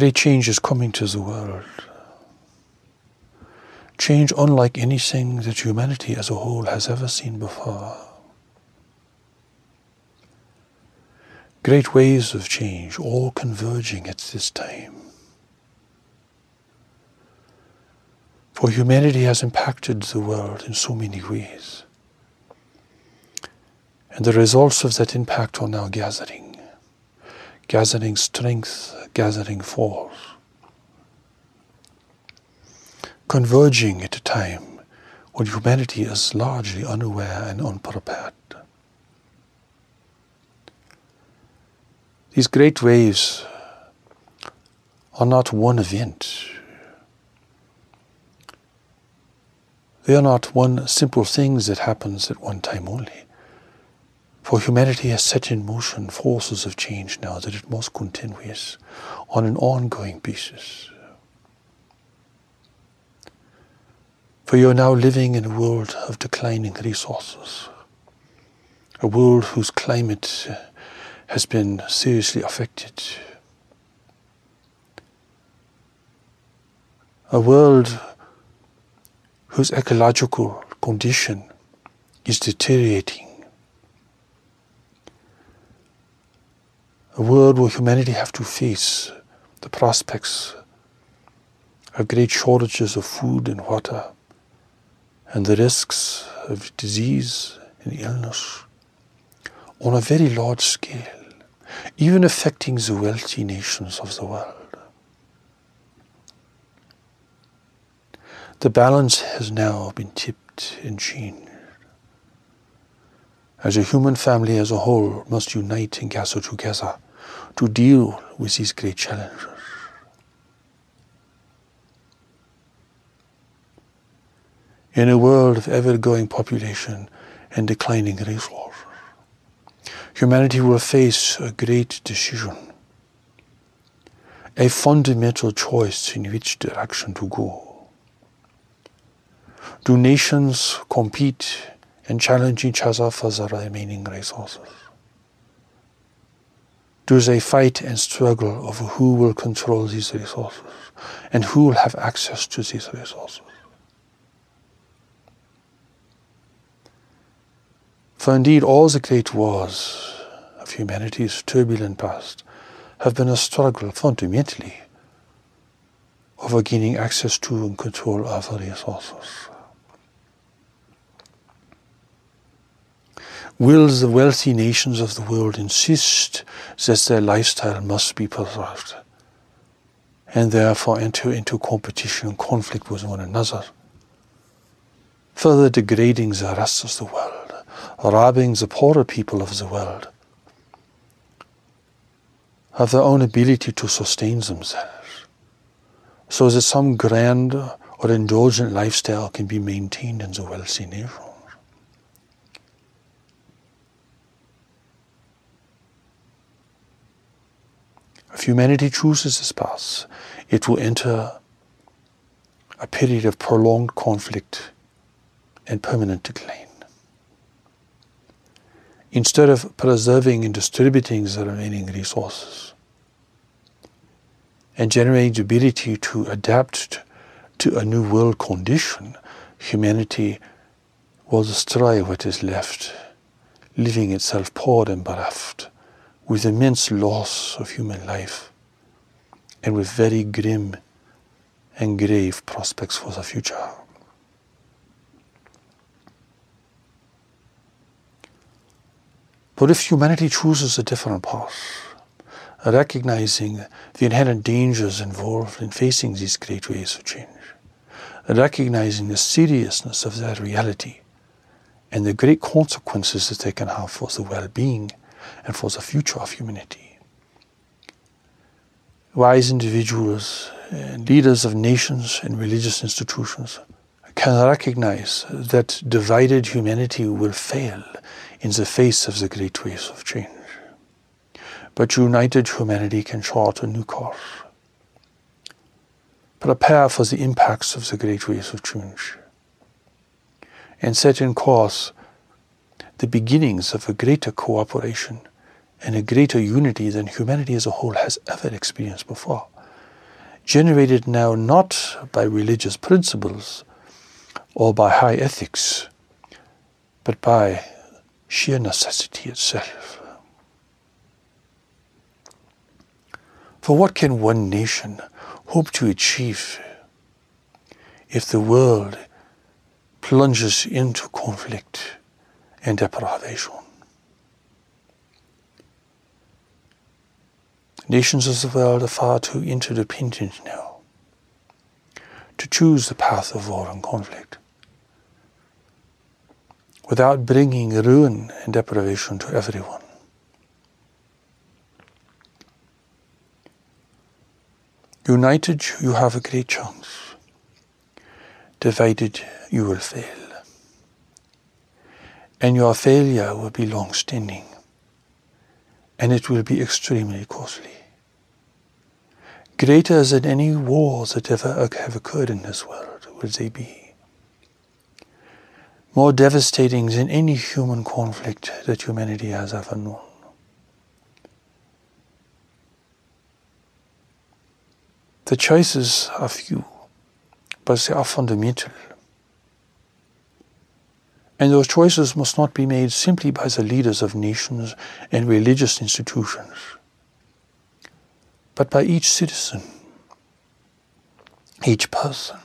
Great change is coming to the world. Change unlike anything that humanity as a whole has ever seen before. Great waves of change all converging at this time. For humanity has impacted the world in so many ways. And the results of that impact are now gathering, gathering strength, gathering force, converging at a time when humanity is largely unaware and unprepared. These great waves are not one event. They are not one simple thing that happens at one time only. For humanity has set in motion forces of change now that it must with on an ongoing basis. For you are now living in a world of declining resources, a world whose climate uh, has been seriously affected, a world whose ecological condition is deteriorating a world where humanity have to face the prospects of great shortages of food and water and the risks of disease and illness on a very large scale, even affecting the wealthy nations of the world. The balance has now been tipped and changed. As a human family as a whole must unite and gather together to deal with these great challenges. In a world of ever growing population and declining resources, humanity will face a great decision, a fundamental choice in which direction to go. Do nations compete and challenge each other for the remaining resources? Do they fight and struggle over who will control these resources and who will have access to these resources. For indeed, all the great wars of humanity's turbulent past have been a struggle fundamentally over gaining access to and control of the resources. Will the wealthy nations of the world insist that their lifestyle must be preserved and therefore enter into competition and conflict with one another, further degrading the rest of the world, robbing the poorer people of the world of their own ability to sustain themselves, so that some grand or indulgent lifestyle can be maintained in the wealthy nation. If humanity chooses this path, it will enter a period of prolonged conflict and permanent decline. Instead of preserving and distributing the remaining resources and generating the ability to adapt to a new world condition, humanity will destroy what is left, leaving itself poor and bereft with immense loss of human life and with very grim and grave prospects for the future. But if humanity chooses a different path, recognizing the inherent dangers involved in facing these great waves of change, recognizing the seriousness of that reality and the great consequences that they can have for the well being and for the future of humanity. Wise individuals and leaders of nations and religious institutions can recognize that divided humanity will fail in the face of the great waves of change. But united humanity can chart a new course. Prepare for the impacts of the great waves of change and set in course the beginnings of a greater cooperation and a greater unity than humanity as a whole has ever experienced before generated now not by religious principles or by high ethics, but by sheer necessity itself. For what can one nation hope to achieve if the world plunges into conflict and deprivation? Nations of the world are far too interdependent now to choose the path of war and conflict without bringing ruin and deprivation to everyone. United, you have a great chance. Divided, you will fail. And your failure will be long standing. And it will be extremely costly. Greater than any wars that ever have occurred in this world will they be. More devastating than any human conflict that humanity has ever known. The choices are few, but they are fundamental. And those choices must not be made simply by the leaders of nations and religious institutions but by each citizen, each person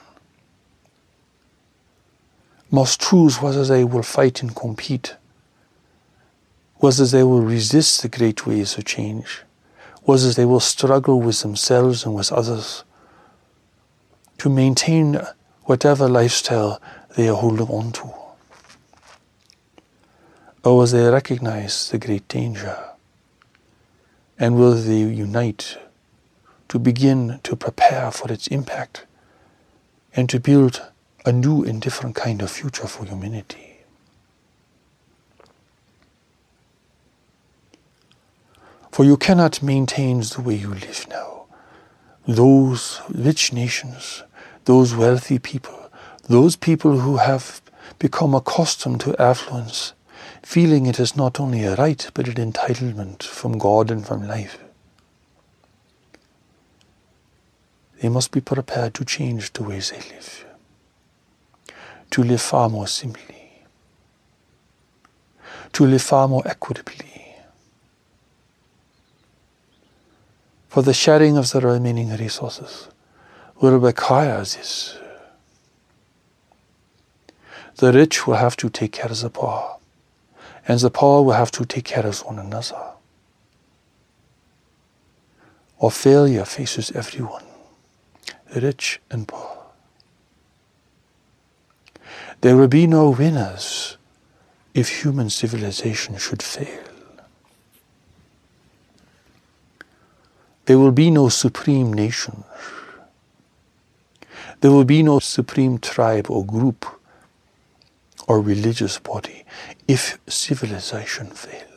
must choose whether they will fight and compete, whether they will resist the great waves of change, whether they will struggle with themselves and with others to maintain whatever lifestyle they are holding on to. Oh, or will they recognize the great danger? And will they unite to begin to prepare for its impact and to build a new and different kind of future for humanity. For you cannot maintain the way you live now. Those rich nations, those wealthy people, those people who have become accustomed to affluence, feeling it is not only a right but an entitlement from God and from life, They must be prepared to change the ways they live, to live far more simply, to live far more equitably. For the sharing of the remaining resources will require this. The rich will have to take care of the poor, and the poor will have to take care of one another. Or failure faces everyone rich and poor. There will be no winners if human civilization should fail. There will be no supreme nation. There will be no supreme tribe or group or religious body if civilization fails.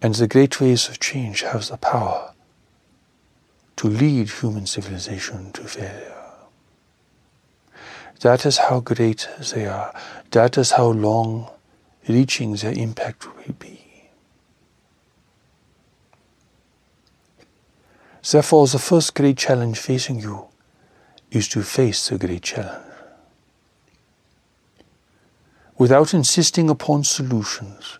And the great waves of change have the power to lead human civilization to failure. That is how great they are. That is how long reaching their impact will be. Therefore, the first great challenge facing you is to face the great challenge. Without insisting upon solutions,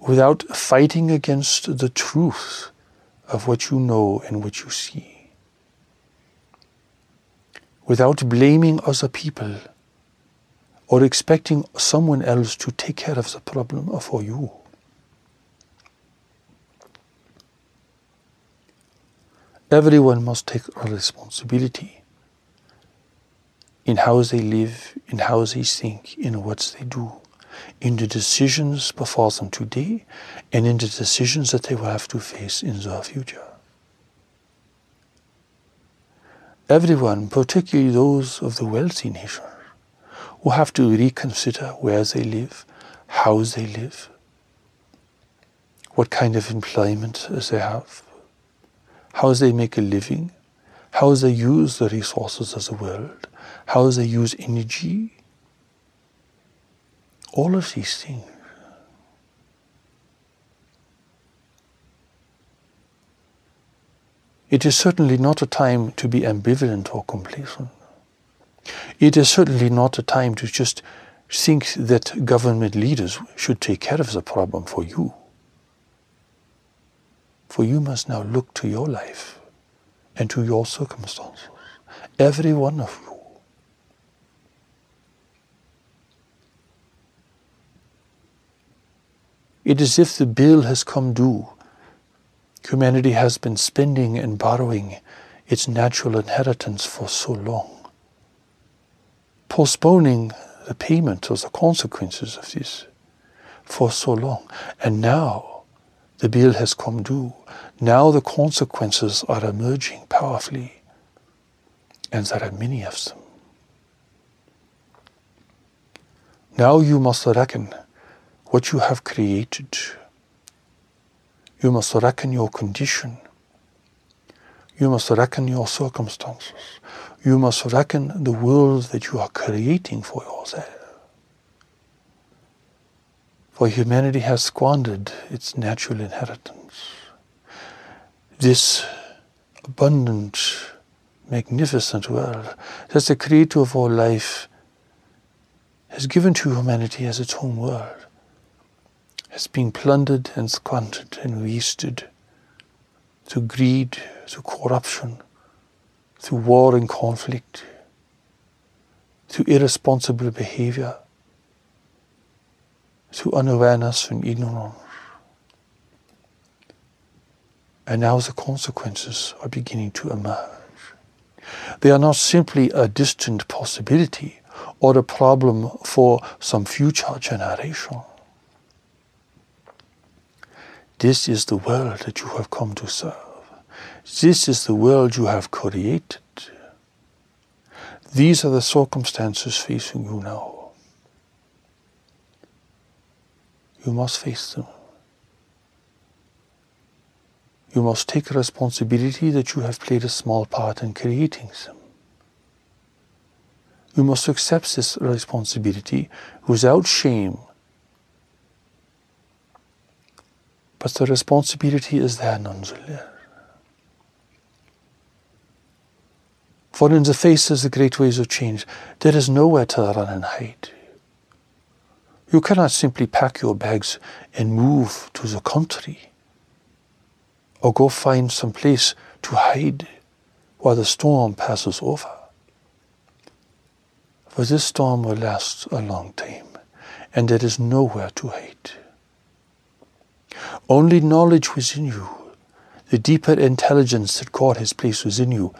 without fighting against the truth of what you know and what you see. Without blaming other people or expecting someone else to take care of the problem for you. Everyone must take responsibility in how they live, in how they think, in what they do in the decisions before them today and in the decisions that they will have to face in the future. Everyone, particularly those of the wealthy nations, will have to reconsider where they live, how they live, what kind of employment they have, how they make a living, how they use the resources of the world, how they use energy, all of these things. It is certainly not a time to be ambivalent or complacent. It is certainly not a time to just think that government leaders should take care of the problem for you. For you must now look to your life and to your circumstances, every one of you. It is if the bill has come due. Humanity has been spending and borrowing its natural inheritance for so long, postponing the payment of the consequences of this for so long. And now the bill has come due. Now the consequences are emerging powerfully, and there are many of them. Now you must reckon what you have created. You must reckon your condition. You must reckon your circumstances. You must reckon the world that you are creating for yourself. For humanity has squandered its natural inheritance. This abundant, magnificent world that the creator of all life has given to humanity as its home world has been plundered and squandered and wasted through greed, through corruption, through war and conflict, through irresponsible behavior, through unawareness and ignorance. And now the consequences are beginning to emerge. They are not simply a distant possibility or a problem for some future generation. This is the world that you have come to serve. This is the world you have created. These are the circumstances facing you now. You must face them. You must take responsibility that you have played a small part in creating them. You must accept this responsibility without shame But the responsibility is there nonetheless. For in the face of the great waves of change, there is nowhere to run and hide. You cannot simply pack your bags and move to the country or go find some place to hide while the storm passes over. For this storm will last a long time, and there is nowhere to hide. Only knowledge within you, the deeper intelligence that God has placed within you,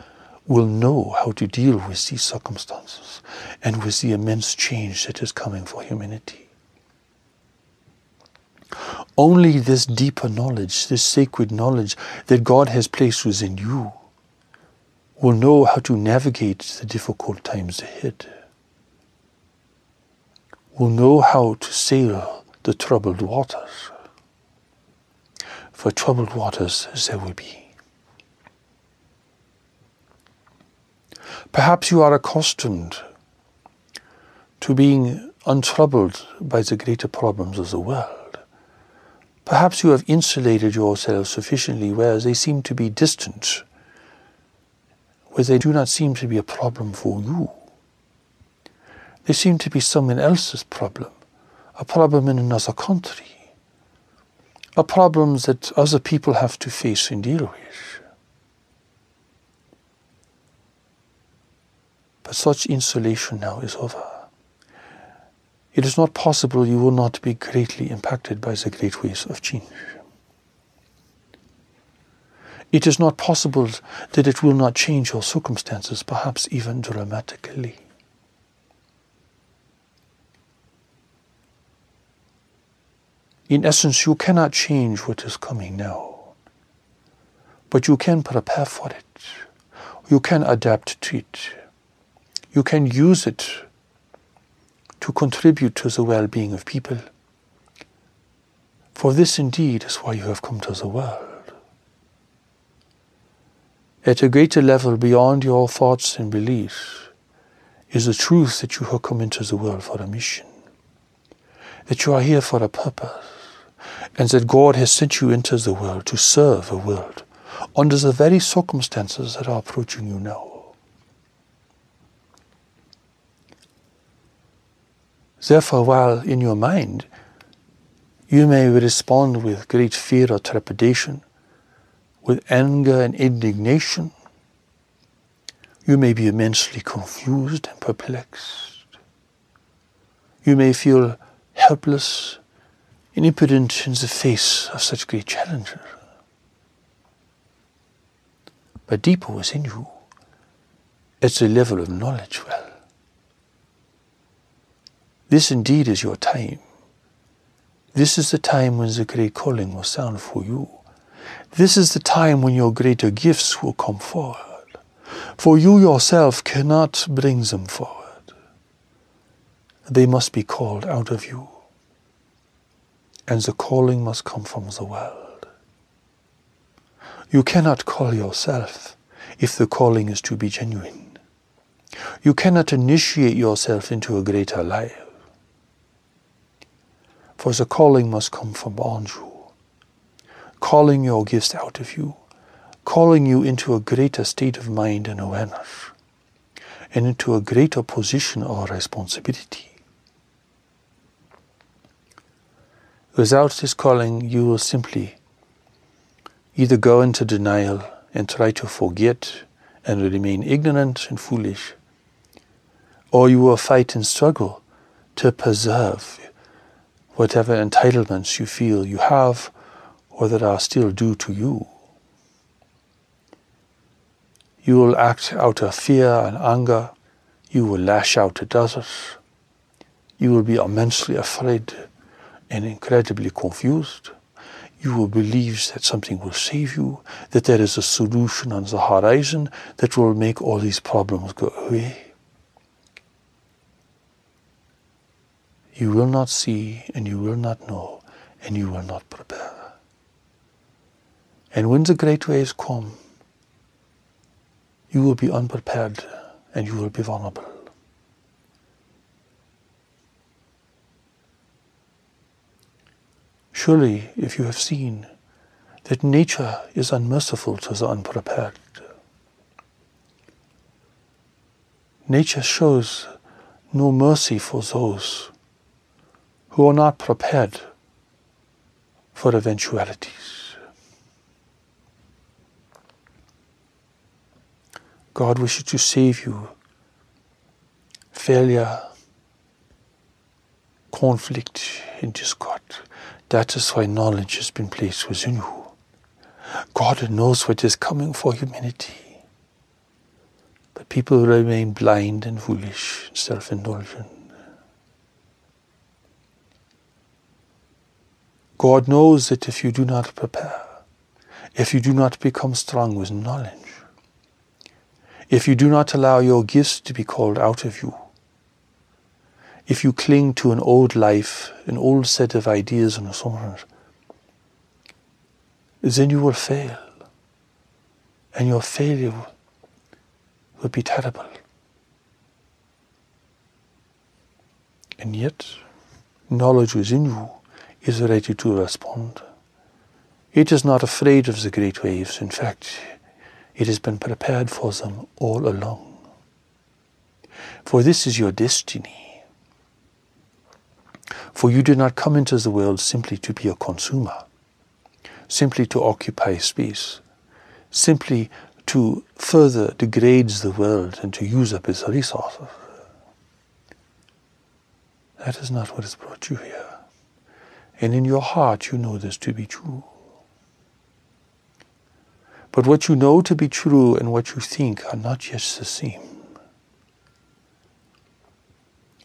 will know how to deal with these circumstances and with the immense change that is coming for humanity. Only this deeper knowledge, this sacred knowledge that God has placed within you, will know how to navigate the difficult times ahead, will know how to sail the troubled waters for troubled waters as there will be. Perhaps you are accustomed to being untroubled by the greater problems of the world. Perhaps you have insulated yourself sufficiently where they seem to be distant, where they do not seem to be a problem for you. They seem to be someone else's problem, a problem in another country are problems that other people have to face and deal with. But such insulation now is over. It is not possible you will not be greatly impacted by the great waves of change. It is not possible that it will not change your circumstances, perhaps even dramatically. In essence, you cannot change what is coming now, but you can prepare for it. You can adapt to it. You can use it to contribute to the well being of people. For this indeed is why you have come to the world. At a greater level beyond your thoughts and beliefs is the truth that you have come into the world for a mission, that you are here for a purpose and that God has sent you into the world to serve a world under the very circumstances that are approaching you now. Therefore, while in your mind you may respond with great fear or trepidation, with anger and indignation, you may be immensely confused and perplexed. You may feel helpless impotent in the face of such great challenges. But deeper within you, at the level of knowledge well, this indeed is your time. This is the time when the great calling will sound for you. This is the time when your greater gifts will come forward. For you yourself cannot bring them forward. They must be called out of you. And the calling must come from the world. You cannot call yourself if the calling is to be genuine. You cannot initiate yourself into a greater life. For the calling must come from beyond you, calling your gifts out of you, calling you into a greater state of mind and awareness, and into a greater position or responsibility. Without this calling, you will simply either go into denial and try to forget and remain ignorant and foolish, or you will fight and struggle to preserve whatever entitlements you feel you have or that are still due to you. You will act out of fear and anger. You will lash out at others. You will be immensely afraid and incredibly confused. You will believe that something will save you, that there is a solution on the horizon that will make all these problems go away. You will not see and you will not know and you will not prepare. And when the great waves come, you will be unprepared and you will be vulnerable. Surely, if you have seen that nature is unmerciful to the unprepared, nature shows no mercy for those who are not prepared for eventualities. God wishes to save you failure, conflict, and discord. That is why knowledge has been placed within you. God knows what is coming for humanity. But people remain blind and foolish, and self indulgent. God knows that if you do not prepare, if you do not become strong with knowledge, if you do not allow your gifts to be called out of you, if you cling to an old life, an old set of ideas and assumptions, then you will fail. And your failure will be terrible. And yet, knowledge within you is ready to respond. It is not afraid of the great waves. In fact, it has been prepared for them all along. For this is your destiny. For you did not come into the world simply to be a consumer, simply to occupy space, simply to further degrade the world and to use up its resources. That is not what has brought you here. And in your heart, you know this to be true. But what you know to be true and what you think are not yet the same.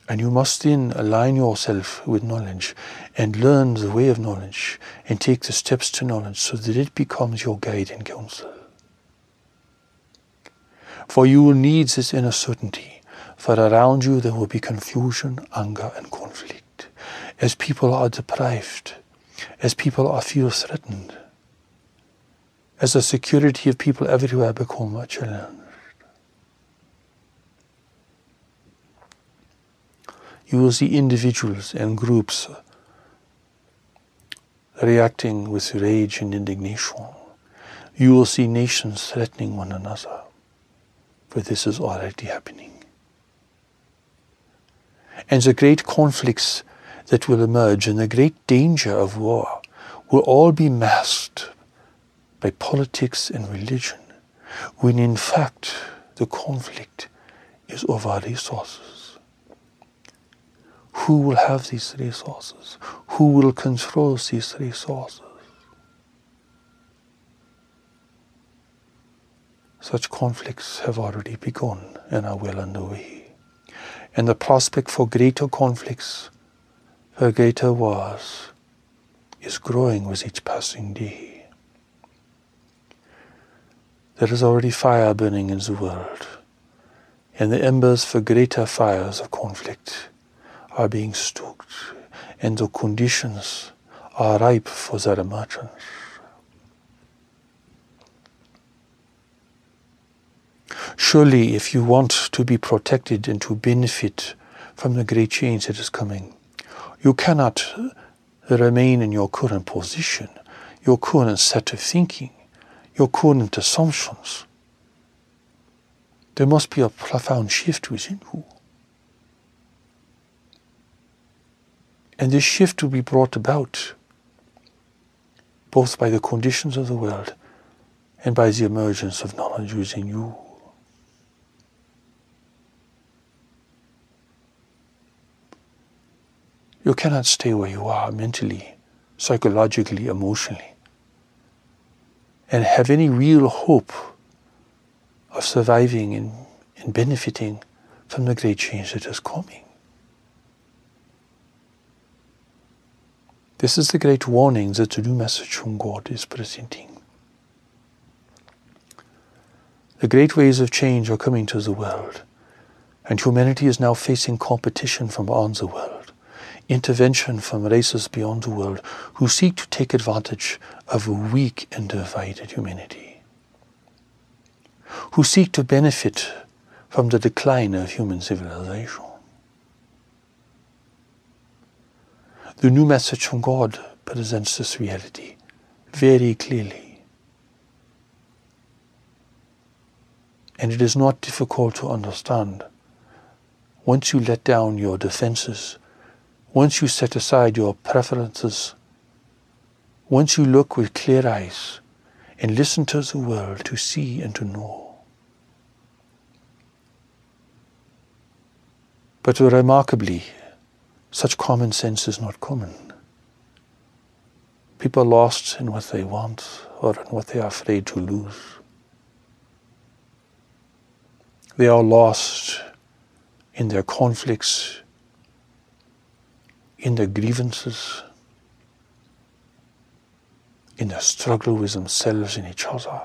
And you must then align yourself with knowledge and learn the way of knowledge and take the steps to knowledge so that it becomes your guide and counsel. For you will need this inner certainty, for around you there will be confusion, anger, and conflict as people are deprived, as people are feel threatened, as the security of people everywhere become challenged. You will see individuals and groups reacting with rage and indignation, you will see nations threatening one another. For this is already happening. And the great conflicts that will emerge and the great danger of war will all be masked by politics and religion, when in fact the conflict is over resources. Who will have these resources? Who will control these resources? Such conflicts have already begun and are well underway. And the prospect for greater conflicts, for greater wars, is growing with each passing day. There is already fire burning in the world, and the embers for greater fires of conflict are being stoked, and the conditions are ripe for their emergence. Surely, if you want to be protected and to benefit from the great change that is coming, you cannot remain in your current position, your current set of thinking, your current assumptions. There must be a profound shift within you. And this shift will be brought about both by the conditions of the world and by the emergence of knowledge within you. You cannot stay where you are mentally, psychologically, emotionally, and have any real hope of surviving and, and benefiting from the great change that is coming. This is the great warning that the new message from God is presenting. The great waves of change are coming to the world, and humanity is now facing competition from beyond the world intervention from races beyond the world who seek to take advantage of a weak and divided humanity, who seek to benefit from the decline of human civilization. The new message from God presents this reality very clearly. And it is not difficult to understand once you let down your defenses once you set aside your preferences, once you look with clear eyes and listen to the world to see and to know. But remarkably, such common sense is not common. People are lost in what they want or in what they are afraid to lose. They are lost in their conflicts in their grievances, in their struggle with themselves and each other.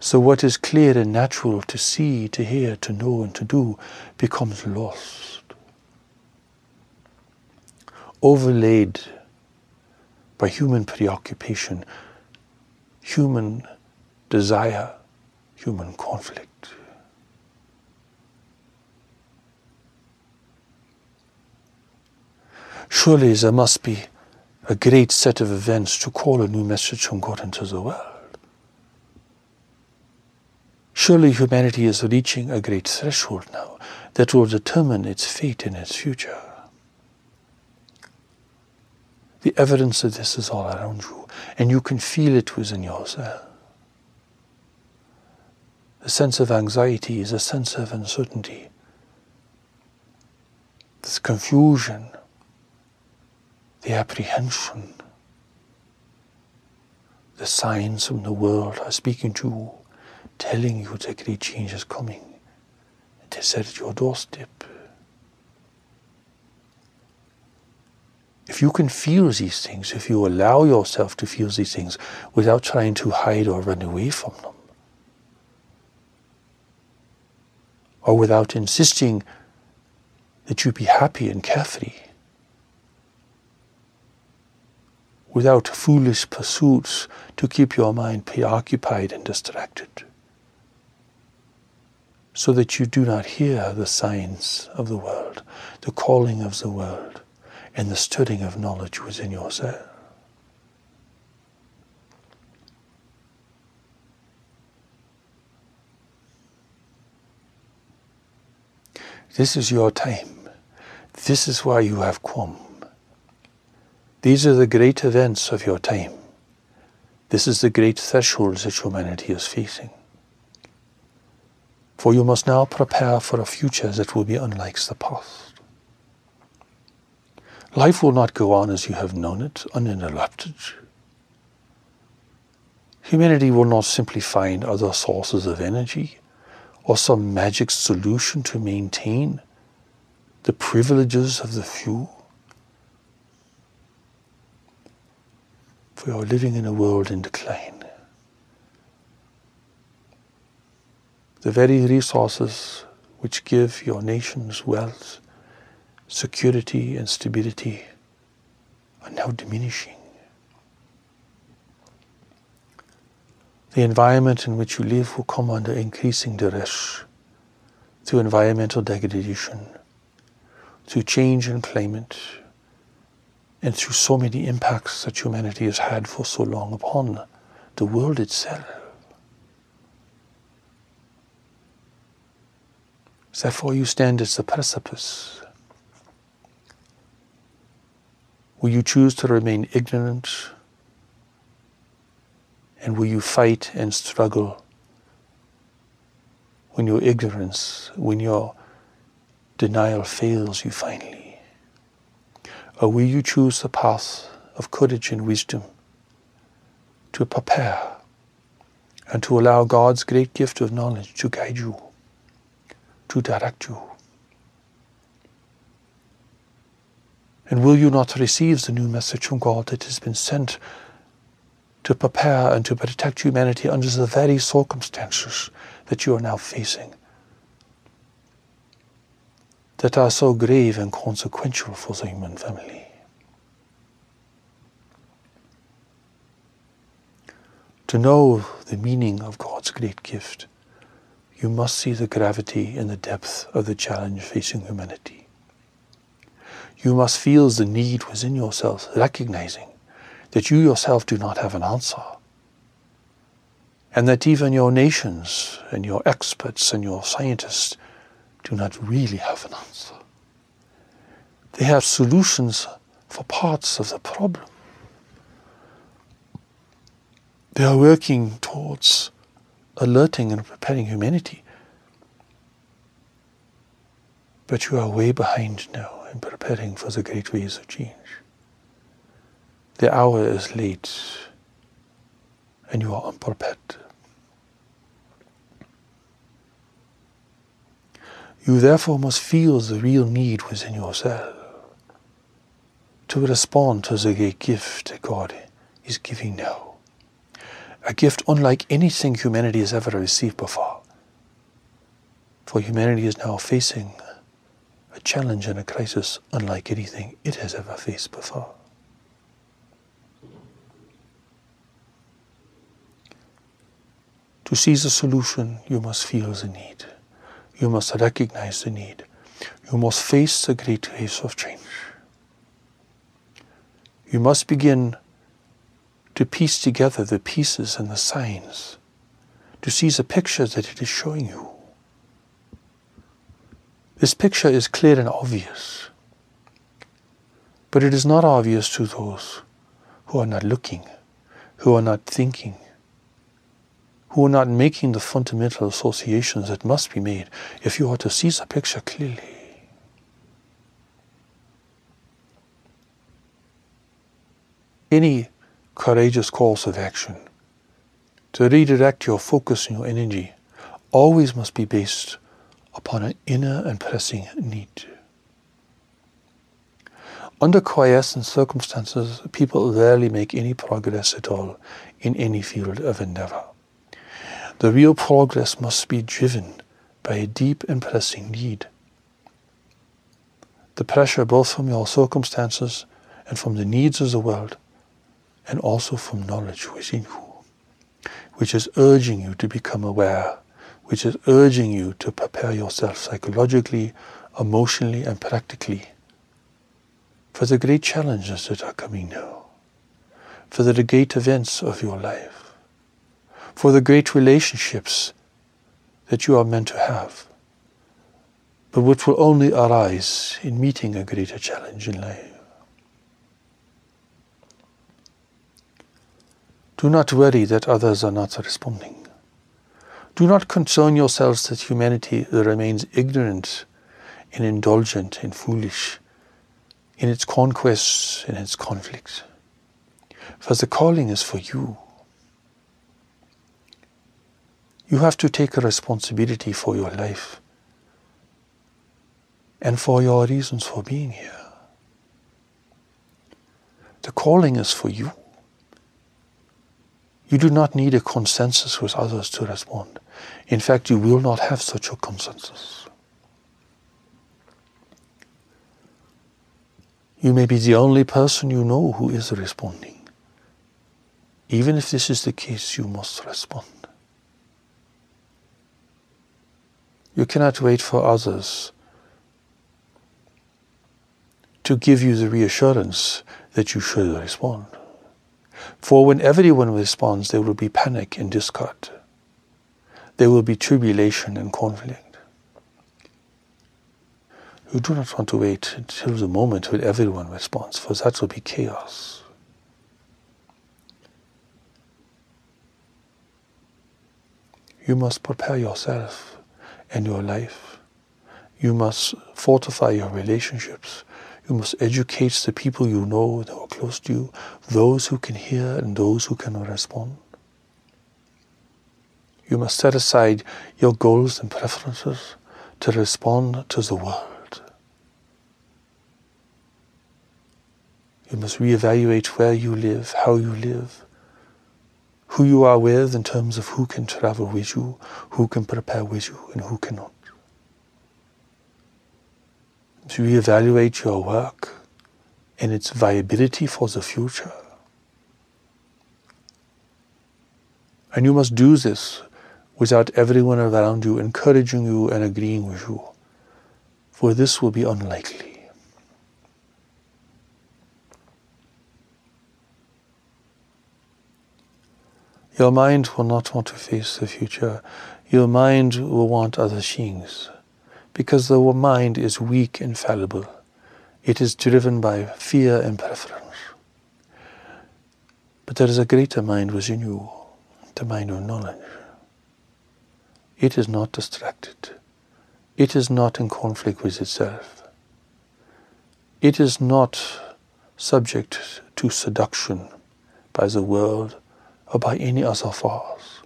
So, what is clear and natural to see, to hear, to know, and to do becomes lost, overlaid by human preoccupation, human desire, human conflict. Surely there must be a great set of events to call a new message from God into the world. Surely humanity is reaching a great threshold now that will determine its fate and its future. The evidence of this is all around you, and you can feel it within yourself. The sense of anxiety is a sense of uncertainty. This confusion the apprehension, the signs from the world are speaking to you, telling you that great change is coming. It is at your doorstep. If you can feel these things, if you allow yourself to feel these things without trying to hide or run away from them, or without insisting that you be happy and carefree, without foolish pursuits to keep your mind preoccupied and distracted, so that you do not hear the signs of the world, the calling of the world, and the studying of knowledge within yourself. This is your time. This is why you have come. These are the great events of your time. This is the great thresholds that humanity is facing. For you must now prepare for a future that will be unlike the past. Life will not go on as you have known it, uninterrupted. Humanity will not simply find other sources of energy or some magic solution to maintain the privileges of the few. You are living in a world in decline. The very resources which give your nations wealth, security, and stability are now diminishing. The environment in which you live will come under increasing duress through environmental degradation, through change in climate, and through so many impacts that humanity has had for so long upon the world itself. Therefore, you stand at the precipice. Will you choose to remain ignorant and will you fight and struggle when your ignorance, when your denial fails you finally? Or will you choose the path of courage and wisdom to prepare and to allow God's great gift of knowledge to guide you, to direct you? And will you not receive the new message from God that has been sent to prepare and to protect humanity under the very circumstances that you are now facing that are so grave and consequential for the human family. To know the meaning of God's great gift, you must see the gravity and the depth of the challenge facing humanity. You must feel the need within yourself, recognizing that you yourself do not have an answer. And that even your nations and your experts and your scientists do not really have an answer. They have solutions for parts of the problem. They are working towards alerting and preparing humanity. But you are way behind now in preparing for the great waves of change. The hour is late and you are unprepared. You therefore must feel the real need within yourself to respond to the great gift that God is giving now. A gift unlike anything humanity has ever received before. For humanity is now facing a challenge and a crisis unlike anything it has ever faced before. To see the solution, you must feel the need. You must recognize the need. You must face the great waves of change. You must begin to piece together the pieces and the signs, to see the picture that it is showing you. This picture is clear and obvious, but it is not obvious to those who are not looking, who are not thinking, who are not making the fundamental associations that must be made if you are to see the picture clearly. Any courageous course of action to redirect your focus and your energy always must be based upon an inner and pressing need. Under quiescent circumstances, people rarely make any progress at all in any field of endeavor. The real progress must be driven by a deep and pressing need. The pressure both from your circumstances and from the needs of the world, and also from knowledge within you, which is urging you to become aware, which is urging you to prepare yourself psychologically, emotionally, and practically for the great challenges that are coming now, for the great events of your life for the great relationships that you are meant to have, but which will only arise in meeting a greater challenge in life. Do not worry that others are not responding. Do not concern yourselves that humanity remains ignorant and indulgent and foolish in its conquests and its conflicts. For the calling is for you. You have to take a responsibility for your life and for your reasons for being here. The calling is for you. You do not need a consensus with others to respond. In fact, you will not have such a consensus. You may be the only person you know who is responding. Even if this is the case, you must respond. You cannot wait for others to give you the reassurance that you should respond. For when everyone responds, there will be panic and discord there will be tribulation and conflict. You do not want to wait until the moment when everyone responds, for that will be chaos. You must prepare yourself and your life. You must fortify your relationships. You must educate the people you know that are close to you, those who can hear and those who cannot respond. You must set aside your goals and preferences to respond to the world. You must reevaluate where you live, how you live, who you are with in terms of who can travel with you, who can prepare with you, and who cannot. To reevaluate your work and its viability for the future. And you must do this without everyone around you encouraging you and agreeing with you, for this will be unlikely. Your mind will not want to face the future. Your mind will want other things, because the mind is weak and fallible. It is driven by fear and preference. But there is a greater mind within you, the mind of knowledge. It is not distracted. It is not in conflict with itself. It is not subject to seduction by the world or by any other force,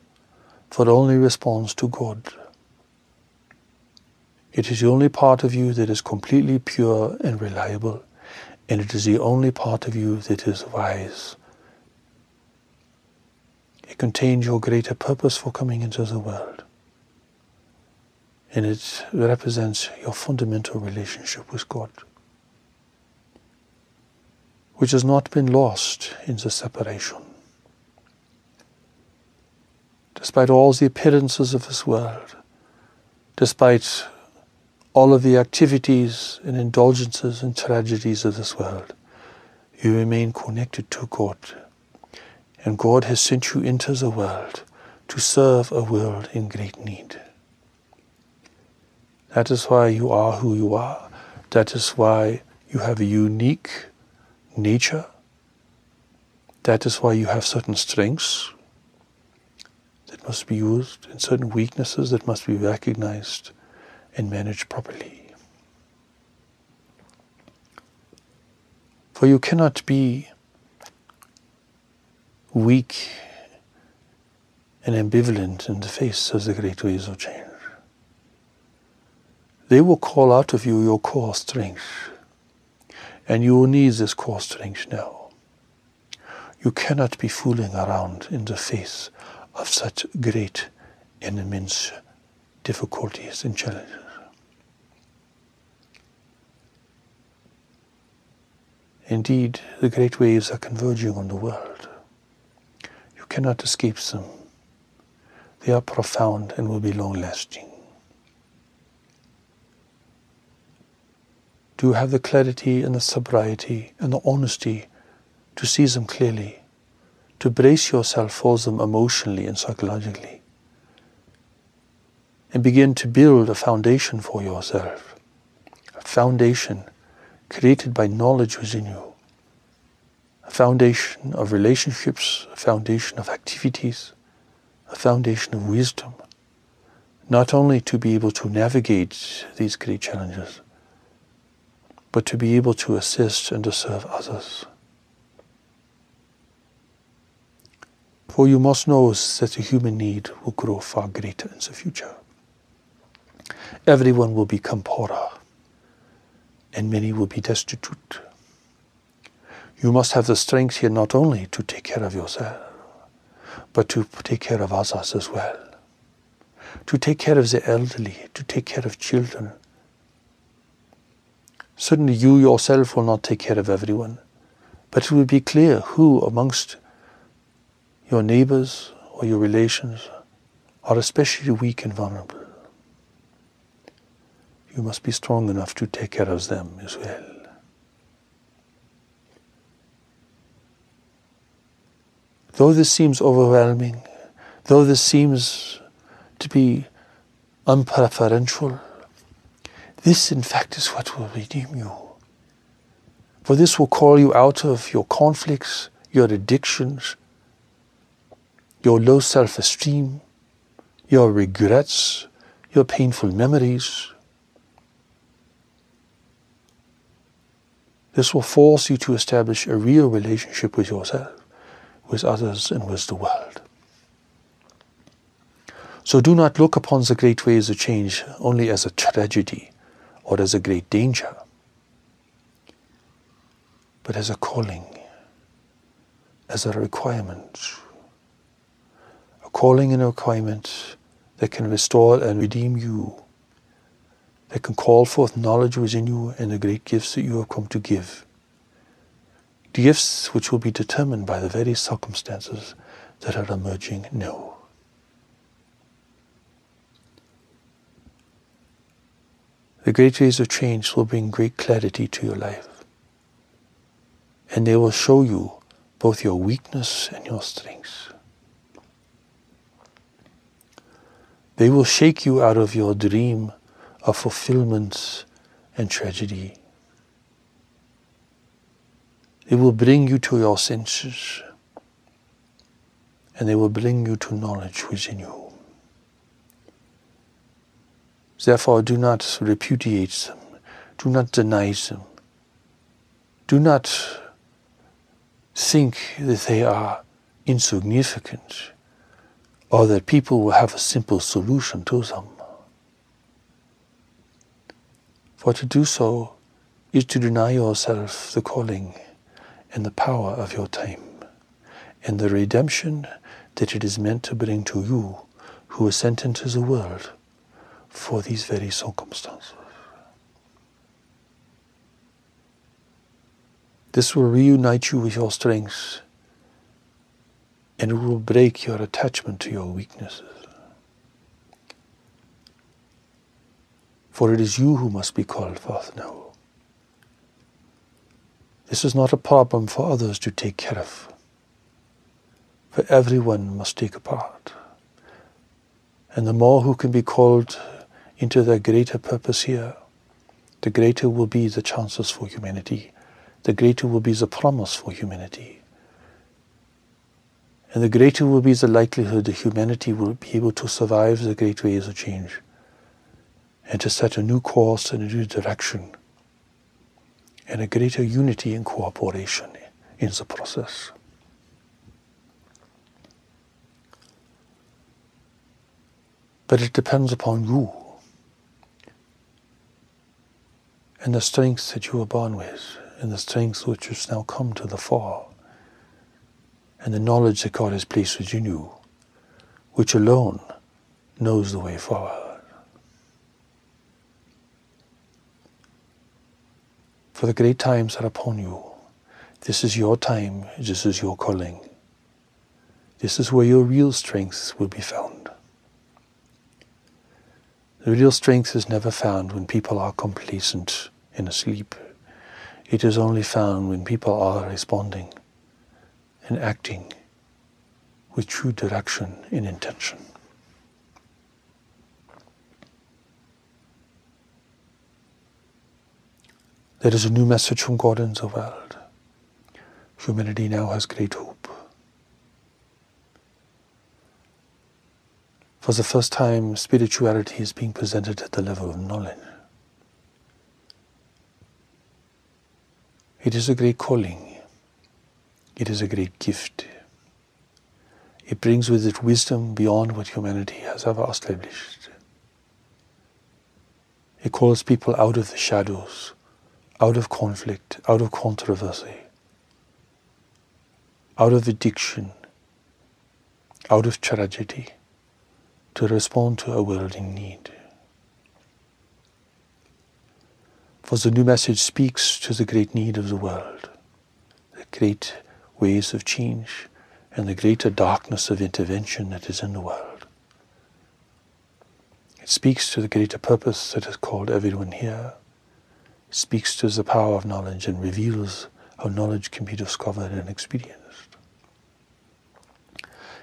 for it only responds to God. It is the only part of you that is completely pure and reliable, and it is the only part of you that is wise. It contains your greater purpose for coming into the world and it represents your fundamental relationship with God, which has not been lost in the separation. Despite all the appearances of this world, despite all of the activities and indulgences and tragedies of this world, you remain connected to God. And God has sent you into the world to serve a world in great need. That is why you are who you are. That is why you have a unique nature. That is why you have certain strengths that must be used and certain weaknesses that must be recognized and managed properly. For you cannot be weak and ambivalent in the face of the great waves of change. They will call out of you your core strength. And you will need this core strength now. You cannot be fooling around in the face of such great and immense difficulties and challenges. Indeed, the great waves are converging on the world. You cannot escape them. They are profound and will be long lasting. do you have the clarity and the sobriety and the honesty to see them clearly, to brace yourself for them emotionally and psychologically, and begin to build a foundation for yourself. A foundation created by knowledge within you. A foundation of relationships, a foundation of activities, a foundation of wisdom. Not only to be able to navigate these great challenges, but to be able to assist and to serve others. For you must know that the human need will grow far greater in the future. Everyone will become poorer, and many will be destitute. You must have the strength here not only to take care of yourself, but to take care of others as well. To take care of the elderly, to take care of children, Certainly you yourself will not take care of everyone, but it will be clear who amongst your neighbors or your relations are especially weak and vulnerable. You must be strong enough to take care of them as well. Though this seems overwhelming, though this seems to be unpreferential, this, in fact, is what will redeem you. For this will call you out of your conflicts, your addictions, your low self esteem, your regrets, your painful memories. This will force you to establish a real relationship with yourself, with others, and with the world. So do not look upon the great waves of change only as a tragedy or as a great danger, but as a calling, as a requirement. A calling and a requirement that can restore and redeem you, that can call forth knowledge within you and the great gifts that you have come to give. Gifts which will be determined by the very circumstances that are emerging now. The great waves of change will bring great clarity to your life. And they will show you both your weakness and your strengths. They will shake you out of your dream of fulfillment and tragedy. They will bring you to your senses and they will bring you to knowledge within you. Therefore, do not repudiate them. Do not deny them. Do not think that they are insignificant or that people will have a simple solution to them. For to do so is to deny yourself the calling and the power of your time and the redemption that it is meant to bring to you who are sent into the world for these very circumstances. This will reunite you with your strengths and it will break your attachment to your weaknesses. For it is you who must be called forth now. This is not a problem for others to take care of, for everyone must take a part. And the more who can be called into the greater purpose here, the greater will be the chances for humanity, the greater will be the promise for humanity. And the greater will be the likelihood that humanity will be able to survive the great waves of change and to set a new course and a new direction and a greater unity and cooperation in the process. But it depends upon you and the strengths that you were born with, and the strengths which has now come to the fore, and the knowledge that God has placed within you, which alone knows the way forward. For the great times are upon you. This is your time, this is your calling. This is where your real strength will be found. The real strength is never found when people are complacent and asleep. It is only found when people are responding and acting with true direction and intention. There is a new message from God in the world. Humanity now has great hope. For the first time, spirituality is being presented at the level of knowledge. It is a great calling. It is a great gift. It brings with it wisdom beyond what humanity has ever established. It calls people out of the shadows, out of conflict, out of controversy, out of addiction, out of tragedy, to respond to a world in need. For the new message speaks to the great need of the world, the great waves of change, and the greater darkness of intervention that is in the world. It speaks to the greater purpose that has called everyone here. Speaks to the power of knowledge and reveals how knowledge can be discovered and experienced.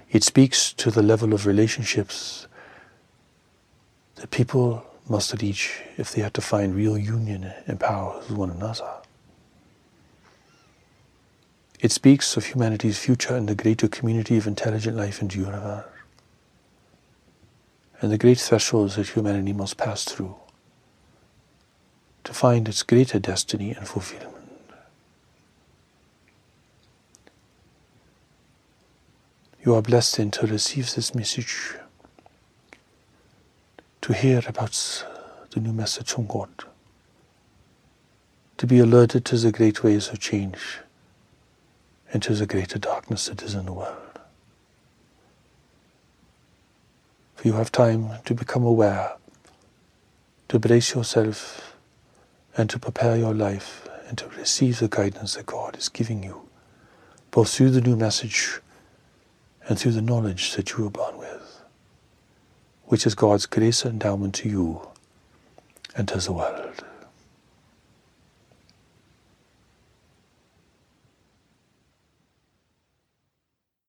It speaks to the level of relationships that people must reach if they are to find real union and power with one another. It speaks of humanity's future and the greater community of intelligent life in the universe, and the great thresholds that humanity must pass through to find its greater destiny and fulfillment. You are blessed then to receive this message, to hear about the new message from God, to be alerted to the great waves of change and to the greater darkness that is in the world. For you have time to become aware, to brace yourself, and to prepare your life and to receive the guidance that God is giving you, both through the new message and through the knowledge that you were born with, which is God's grace and endowment to you and to the world.